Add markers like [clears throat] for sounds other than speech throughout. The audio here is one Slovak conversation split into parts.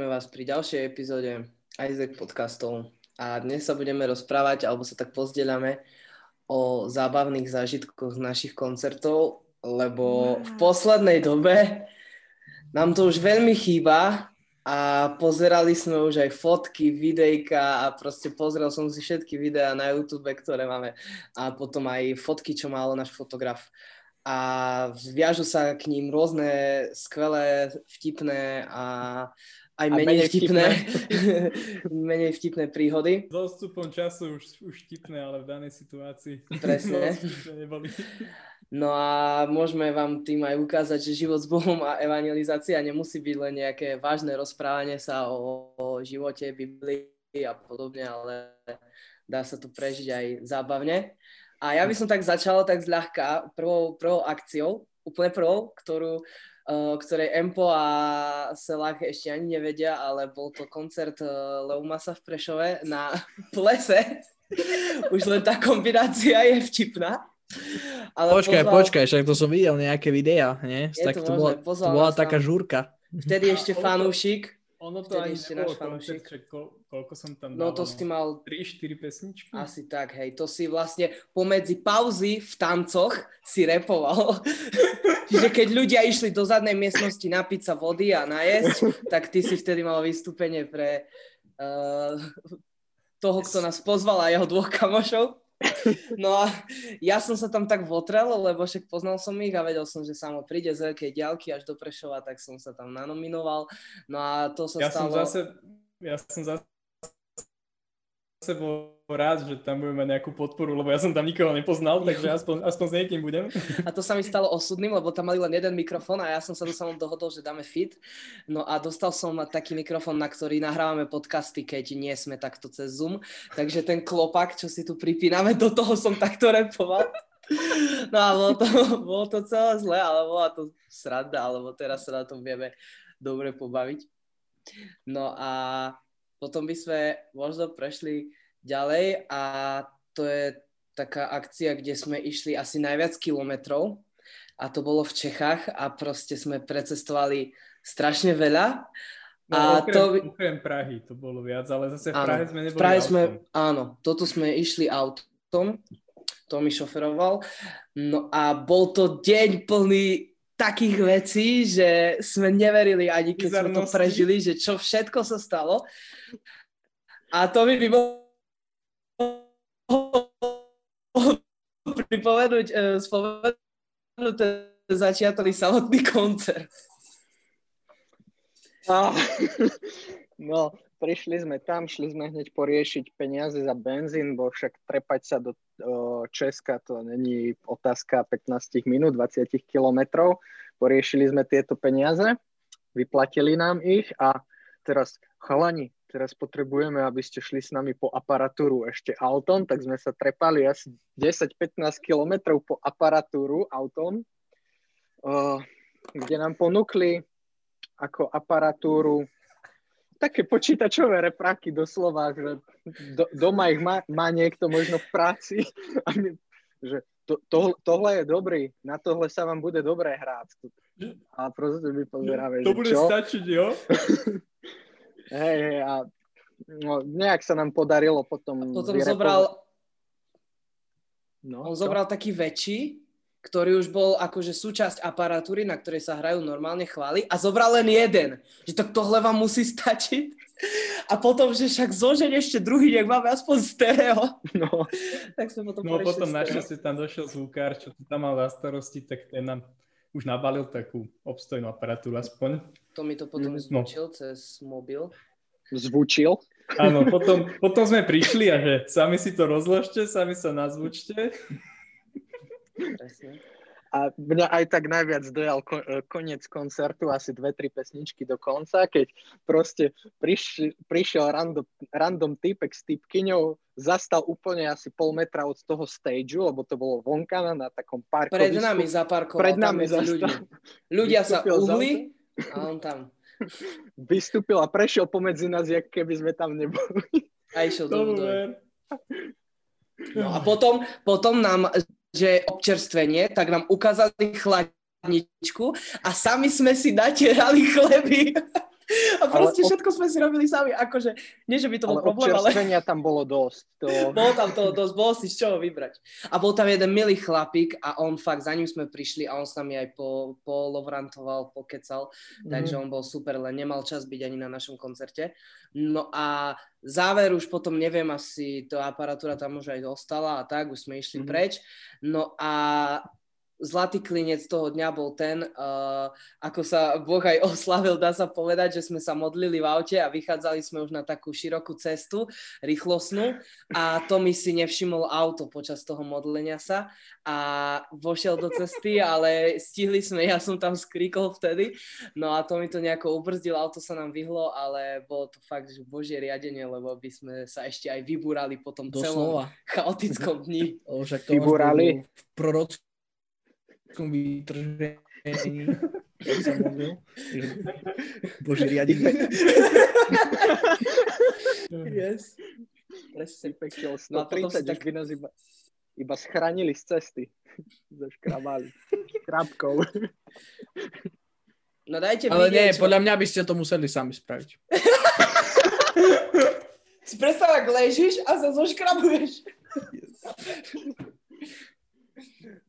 Vítame vás pri ďalšej epizóde Isaac podcastov. A dnes sa budeme rozprávať, alebo sa tak pozdieľame o zábavných zážitkoch z našich koncertov, lebo v poslednej dobe nám to už veľmi chýba a pozerali sme už aj fotky, videjka a proste pozrel som si všetky videá na YouTube, ktoré máme a potom aj fotky, čo malo náš fotograf. A viažu sa k ním rôzne skvelé, vtipné a aj menej, menej vtipné, vtipné. [laughs] menej vtipné príhody. S odstupom času už, už vtipné, ale v danej situácii Presne. [laughs] No a môžeme vám tým aj ukázať, že život s Bohom a evangelizácia nemusí byť len nejaké vážne rozprávanie sa o, o živote, Biblii a podobne, ale dá sa to prežiť aj zábavne. A ja by som tak začal tak zľahka prvou, prvou akciou, úplne prvou, ktorú, ktorej Empo a Selach ešte ani nevedia, ale bol to koncert uh, Leumasa v Prešove na [laughs] plese. [laughs] Už len tá kombinácia je vtipná. Ale počkaj, pozval... počkaj, však to som videl nejaké videá, nie? tak to, to, bola, to bola taká žúrka. Vtedy ešte [laughs] fanúšik, ono to ešte náš koncert, ko, koľko som tam dal? No to si mal... 3-4 pesničky? Asi tak, hej. To si vlastne pomedzi pauzy v tancoch si repoval. [laughs] Čiže keď ľudia išli do zadnej miestnosti napiť sa vody a najesť, tak ty si vtedy mal vystúpenie pre uh, toho, kto nás pozval a jeho dvoch kamošov. No a ja som sa tam tak votrel, lebo však poznal som ich a vedel som, že samo príde z veľkej diálky až do Prešova, tak som sa tam nanominoval. No a to sa ja stalo... Som zase, ja som zase bol rád, že tam budeme mať nejakú podporu, lebo ja som tam nikoho nepoznal, takže aspoň, aspoň s niekým budem. A to sa mi stalo osudným, lebo tam mali len jeden mikrofón a ja som sa do samom dohodol, že dáme fit. No a dostal som taký mikrofón, na ktorý nahrávame podcasty, keď nie sme takto cez Zoom. Takže ten klopak, čo si tu pripíname, do toho som takto repoval. No a bolo to, bolo to celé zle, ale bola to sranda, alebo teraz sa na tom vieme dobre pobaviť. No a potom by sme možno prešli ďalej a to je taká akcia, kde sme išli asi najviac kilometrov a to bolo v Čechách a proste sme precestovali strašne veľa. No, a okrem, to... okrem Prahy to bolo viac, ale zase v áno, Prahe sme neboli v Prahe autom. sme, Áno, toto sme išli autom, to mi šoferoval. No a bol to deň plný takých vecí, že sme neverili ani keď sme to prežili, že čo všetko sa stalo. A to by bolo pripomenúť, uh, spomenúť začiatný samotný koncert. Ah, no, prišli sme tam, šli sme hneď poriešiť peniaze za benzín, bo však trepať sa do Česka to není otázka 15 minút, 20 kilometrov. Poriešili sme tieto peniaze, vyplatili nám ich a teraz chalani, teraz potrebujeme, aby ste šli s nami po aparatúru ešte autom, tak sme sa trepali asi 10-15 kilometrov po aparatúru autom, kde nám ponúkli ako aparatúru také počítačové repráky doslova, že do, doma ich má, má niekto možno v práci. [laughs] A my, že to, to, tohle je dobrý, na tohle sa vám bude dobré hrať. A proste my pozeráme, To bude čo? stačiť, jo? [laughs] hej, hej, a no, nejak sa nám podarilo potom... A potom vyrepovať. zobral... No, on zobral taký väčší, ktorý už bol akože súčasť aparatúry, na ktorej sa hrajú normálne chvály a zobral len jeden. Že tak tohle vám musí stačiť. A potom, že však zožeň ešte druhý, nech máme aspoň stereo. No, tak sme potom no potom našťastie tam došiel zvukár, čo to tam mal za starosti, tak ten nám už nabalil takú obstojnú aparatúru aspoň. To mi to potom no. zvučil cez mobil. Zvučil? Áno, potom, potom sme prišli a že sami si to rozložte, sami sa nazvučte. A mňa aj tak najviac dojal ko- e, koniec koncertu, asi dve, tri pesničky do konca, keď proste priš- prišiel random, random typek s typkyňou, zastal úplne asi pol metra od toho stageu, lebo to bolo vonka na, na takom parkovisku. Pred nami zaparkoval Pred nami zastal. Ľudia sa uhli a on tam. [laughs] Vystúpil a prešiel pomedzi nás, jak keby sme tam neboli. A išiel do No a potom, potom nám že občerstvenie, tak nám ukázali chladničku a sami sme si natierali chleby. [laughs] A proste ale všetko sme si robili sami, akože, nie že by to bol ale problém, ale... tam bolo dosť. To... Bolo tam toho dosť, bolo si z čoho vybrať. A bol tam jeden milý chlapík a on fakt, za ním sme prišli a on s nami aj po, po lovrantoval, pokecal, mm. takže on bol super, len nemal čas byť ani na našom koncerte. No a záver už potom neviem, asi to aparatúra tam už aj ostala a tak, už sme išli mm. preč. No a zlatý klinec toho dňa bol ten, uh, ako sa Boh aj [laughs] oslavil, dá sa povedať, že sme sa modlili v aute a vychádzali sme už na takú širokú cestu, rýchlosnú a Tommy si nevšimol auto počas toho modlenia sa a vošiel do cesty, ale stihli sme, ja som tam skríkol vtedy, no a to mi to nejako ubrzdil, auto sa nám vyhlo, ale bolo to fakt, že božie riadenie, lebo by sme sa ešte aj vybúrali po tom celom chaotickom dni. [laughs] Vybúrali? V proroc takom vytržení. som modlil. Bože, riadím. yes. Presne. Pekne, 130, no tak... by nás iba, iba schránili z cesty. [laughs] Zaškrabali. Krabkou. No dajte Ale nie, čo... podľa mňa by ste to museli sami spraviť. si predstav, ak ležíš a sa zoškrabuješ. Yes.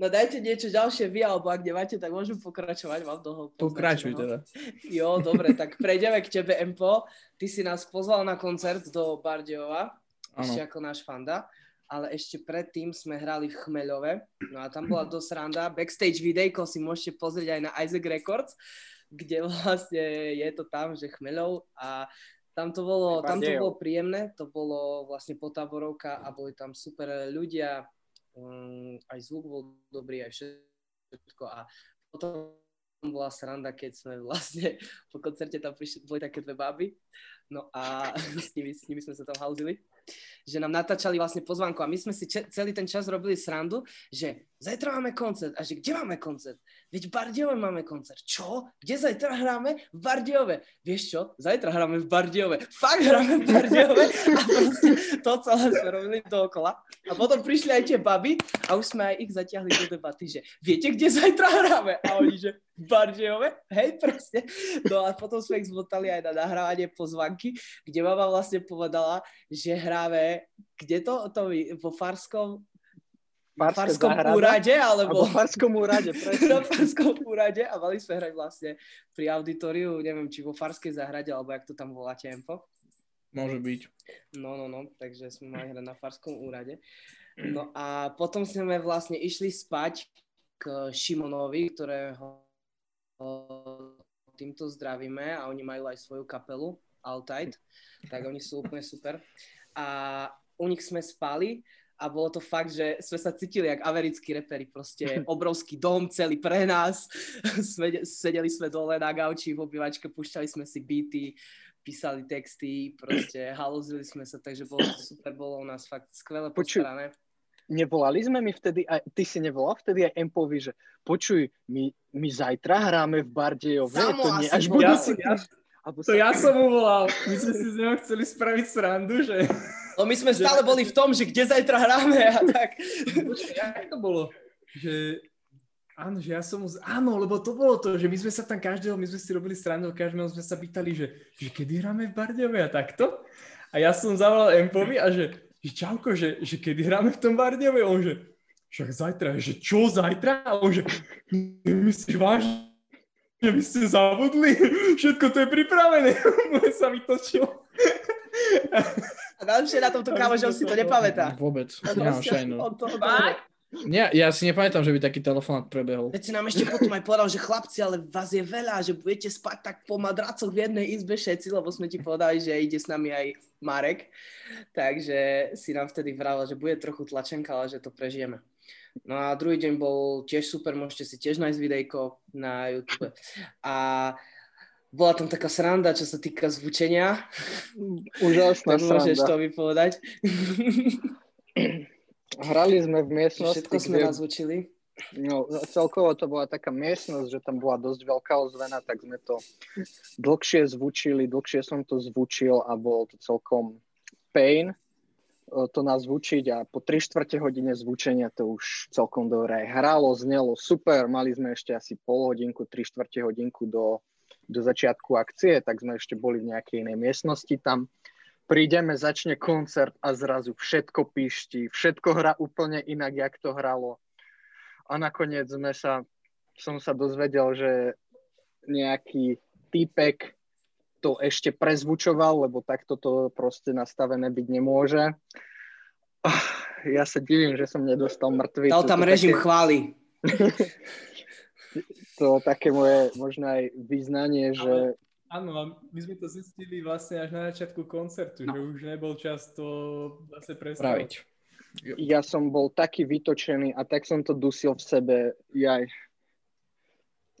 No dajte niečo ďalšie vy, alebo ak nemáte, tak môžem pokračovať, mám toho Pokračuj teda. Jo, dobre, tak prejdeme k tebe, Empo. Ty si nás pozval na koncert do Bardiova, ešte ako náš fanda, ale ešte predtým sme hrali v Chmeľove, no a tam bola dosť randa. Backstage videjko si môžete pozrieť aj na Isaac Records, kde vlastne je to tam, že Chmeľov. A tam to bolo, tam to bolo príjemné, to bolo vlastne potáborovka a boli tam super ľudia, um, aj zvuk bol dobrý, aj všetko. A potom bola sranda, keď sme vlastne po koncerte tam prišli, boli také dve baby, no a [laughs] s nimi, s nimi sme sa tam halzili že nám natáčali vlastne pozvánku. A my sme si če- celý ten čas robili srandu, že zajtra máme koncert a že kde máme koncert? Veď v Bardiove máme koncert. Čo? Kde zajtra hráme? V Bardiove. Vieš čo? Zajtra hráme v Bardiove. Fakt hráme v Bardiove a proste to celé sme robili dookola. A potom prišli aj tie baby a už sme aj ich zatiahli do debaty, že viete, kde zajtra hráme? A oni, že v Bardiove? Hej, proste. No a potom sme ich zmotali aj na nahrávanie pozvanky, kde mama vlastne povedala, že hráme, kde to, to vo Farskom, Farskom záhrada? úrade, alebo... v Farskom úrade, presne. [laughs] na Farskom úrade a mali sme hrať vlastne pri auditoriu, neviem, či vo Farskej záhrade, alebo jak to tam volá tempo. Môže byť. No, no, no, takže sme mali hrať na Farskom úrade. No a potom sme vlastne išli spať k Šimonovi, ktorého týmto zdravíme a oni majú aj svoju kapelu, Altite, tak oni sú úplne super a u nich sme spali a bolo to fakt, že sme sa cítili jak americkí reperi, proste [laughs] obrovský dom celý pre nás, [laughs] sedeli sme dole na gauči v obývačke, púšťali sme si beaty, písali texty, proste [clears throat] halozili sme sa, takže bolo to super, bolo u nás fakt skvelé postarané. Nevolali sme mi vtedy, aj, ty si nevolal vtedy aj Empovi, že počuj, my, my zajtra hráme v Bardejove, to nie až budúci ja, to ja som mu volal. My sme si z neho chceli spraviť srandu, že... No my sme stále boli v tom, že kde zajtra hráme a tak. Počkej, to bolo? Že... Áno, že ja som... Áno, lebo to bolo to, že my sme sa tam každého, my sme si robili srandu, každého sme sa pýtali, že, že kedy hráme v Bardiove a takto. A ja som zavolal Empovi a že, že čauko, že, že kedy hráme v tom Bardiove? On že, však zajtra, že čo zajtra? A on že, myslíš vážne? že vy ste zabudli, všetko to je pripravené. [laughs] Sa vytočilo. A najlepšie na tomto kámo, že on si to nepamätá. Vôbec, nemám šajnu. Nie, ja si nepamätám, že by taký telefonát prebehol. Veď si nám ešte potom aj povedal, že chlapci, ale vás je veľa, že budete spať tak po madracoch v jednej izbe všetci, lebo sme ti povedali, že ide s nami aj Marek. Takže si nám vtedy vravel, že bude trochu tlačenka, ale že to prežijeme. No a druhý deň bol tiež super, môžete si tiež nájsť videjko na YouTube. A bola tam taká sranda, čo sa týka zvučenia. Úžasná [laughs] tak môžeš to vypovedať. Hrali sme v miestnosti, Všetko sme kde... nazvučili. No, celkovo to bola taká miestnosť, že tam bola dosť veľká ozvena, tak sme to dlhšie zvučili, dlhšie som to zvučil a bol to celkom pain, E, to nás zvučiť a po 3 čtvrte hodine zvučenia to už celkom dobre hralo, znelo super, mali sme ešte asi pol hodinku, 3 čtvrte hodinku do do začiatku akcie, tak sme ešte boli v nejakej inej miestnosti tam. Prídeme, začne koncert a zrazu všetko píšti, všetko hrá úplne inak, jak to hralo. A nakoniec sme sa, som sa dozvedel, že nejaký týpek to ešte prezvučoval, lebo takto to proste nastavené byť nemôže. Ja sa divím, že som nedostal mŕtvy. Dal tam režim také... chvály. [laughs] to také moje možno aj vyznanie, že... Áno, my sme to zistili vlastne až na začiatku koncertu, no. že už nebol čas to zase predstaviť. Ja som bol taký vytočený a tak som to dusil v sebe. Jaj.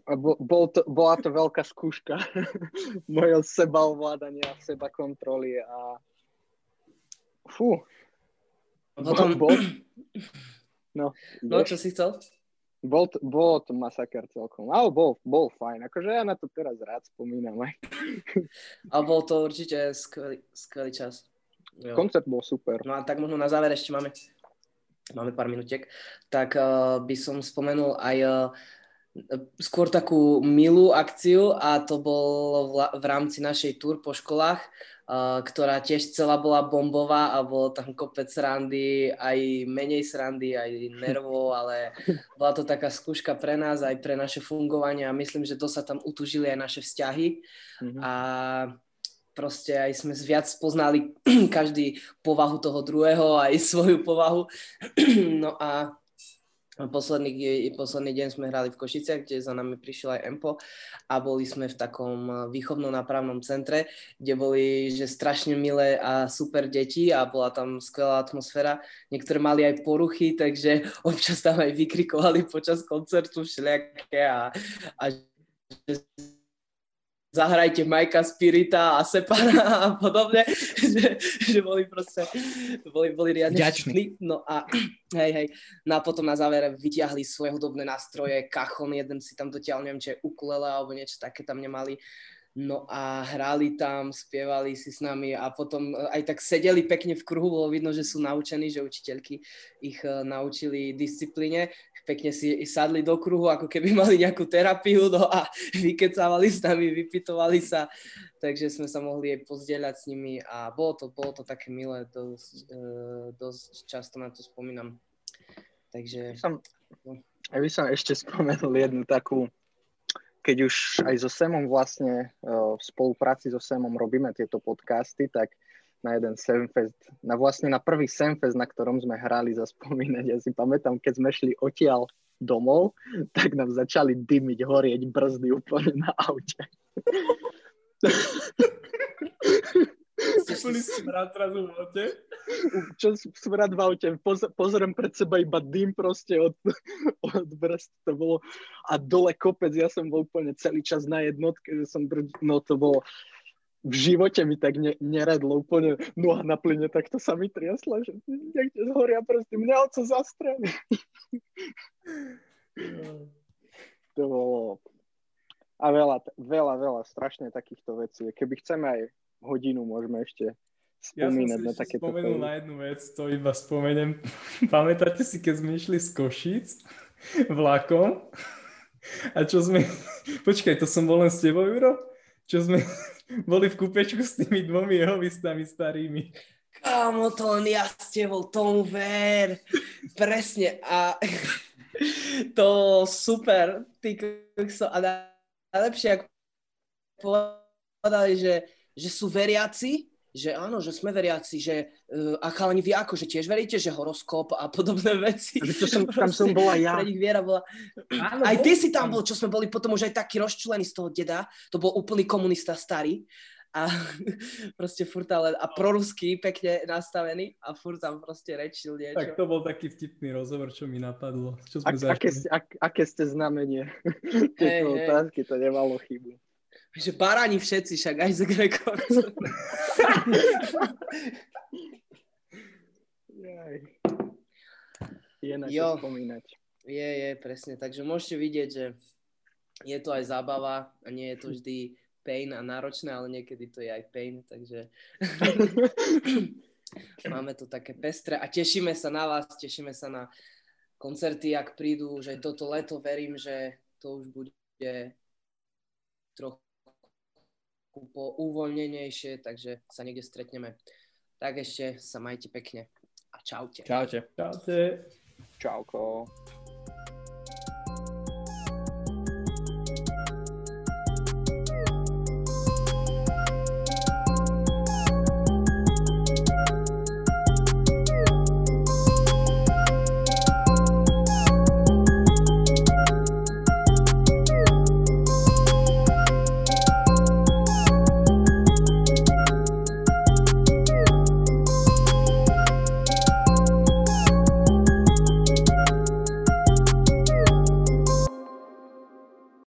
A bol, bol to, bola to veľká skúška [laughs] mojho seba ovládania, seba kontroly a fú. Potom... Bol, [clears throat] no, no, čo si chcel? Bol to, bolo to masaker celkom. Ale bol, bol fajn. Akože ja na to teraz rád spomínam aj. A bol to určite skvelý, skvelý čas. Jo. Koncert bol super. No a tak možno na záver ešte máme, máme pár minútiek, tak uh, by som spomenul aj uh, skôr takú milú akciu a to bolo v, v rámci našej túr po školách ktorá tiež celá bola bombová a bolo tam kopec srandy, aj menej srandy, aj nervov, [laughs] ale bola to taká skúška pre nás, aj pre naše fungovanie a myslím, že to sa tam utužili aj naše vzťahy mm-hmm. a proste aj sme viac poznali [clears throat] každý povahu toho druhého, aj [laughs] svoju povahu. [clears throat] No a Posledný, posledný deň sme hrali v Košiciach, kde za nami prišiel aj EMPO a boli sme v takom eh, výchovno-nápravnom centre, kde boli že strašne milé a super deti a bola tam skvelá atmosféra. Niektoré mali aj poruchy, takže [laughs] občas tam aj vykrikovali počas koncertu všelijaké a, a zahrajte Majka Spirita a Separa a podobne, [laughs] že, že boli proste, boli, boli riadne Ďačný. No a [clears throat] hej, hej, no a potom na záver vyťahli svoje hudobné nástroje, kachon, jeden si tam dotiaľ, neviem, či je ukulele alebo niečo také tam nemali. No a hrali tam, spievali si s nami a potom aj tak sedeli pekne v kruhu, bolo vidno, že sú naučení, že učiteľky ich uh, naučili disciplíne pekne si sadli do kruhu, ako keby [laughs] mali nejakú terapiu no a [laughs] vykecávali s nami, vypitovali sa, takže sme sa mohli aj pozdieľať s nimi a bolo to, bolo to také milé, dosť, uh, dosť často na to spomínam. Takže... Som, ja by som ešte spomenul jednu takú, keď už aj so Semom vlastne uh, v spolupráci so Semom robíme tieto podcasty, tak na jeden Semfest, na vlastne na prvý Semfest, na ktorom sme hrali za spomínať. Ja si pamätám, keď sme šli odtiaľ domov, tak nám začali dymiť, horieť brzdy úplne na aute. Boli smrad zrazu v aute? Čo smrad v aute? Poz, pozriem pred seba iba dym proste od, od brzd. To bolo, a dole kopec, ja som bol úplne celý čas na jednotke, že som, no to bolo, v živote mi tak ne, neradlo úplne noha na plyne, tak to sa mi triasla, že niekde zhoria prsty, mňa oco zastreli. [laughs] to bolo... A veľa, veľa, veľa, strašne takýchto vecí. Keby chceme aj hodinu, môžeme ešte spomínať ja na takéto spomenul na jednu vec, to iba spomeniem. [laughs] Pamätáte si, keď sme išli z Košíc [laughs] vlakom? A čo sme... Počkaj, to som bol len s tebou, Juro? Čo sme [laughs] boli v kúpečku s tými dvomi jehovistami starými. Kámo, to ja s tebou, tomu ver. Presne. A [laughs] to super. Ty, a najlepšie, ak povedali, že, že sú veriaci, že áno, že sme veriaci, že uh, a chalani vy ako, že tiež veríte, že horoskop a podobné [laughs] veci. To som, tam som bola ja. Pre nich viera bola... Áno, aj ty si tam bol, čo sme boli potom už aj taký rozčlený z toho deda, to bol úplný komunista starý a [laughs] proste furt ale, a proruský pekne nastavený a furt tam proste rečil niečo. Tak to bol taký vtipný rozhovor, čo mi napadlo. Čo sme ak, aké, ak, aké ste znamenie? [laughs] Tieto hey, otázky, to nemalo chybu že baráni všetci, však aj z Grekov. je na čo spomínať. Je, je, presne. Takže môžete vidieť, že je to aj zábava a nie je to vždy pain a náročné, ale niekedy to je aj pain, takže [laughs] máme to také pestre a tešíme sa na vás, tešíme sa na koncerty, ak prídu, že toto leto verím, že to už bude trochu po uvoľnenejšie, takže sa niekde stretneme. Tak ešte sa majte pekne a čaute. Čaute. Čaute. Čauko.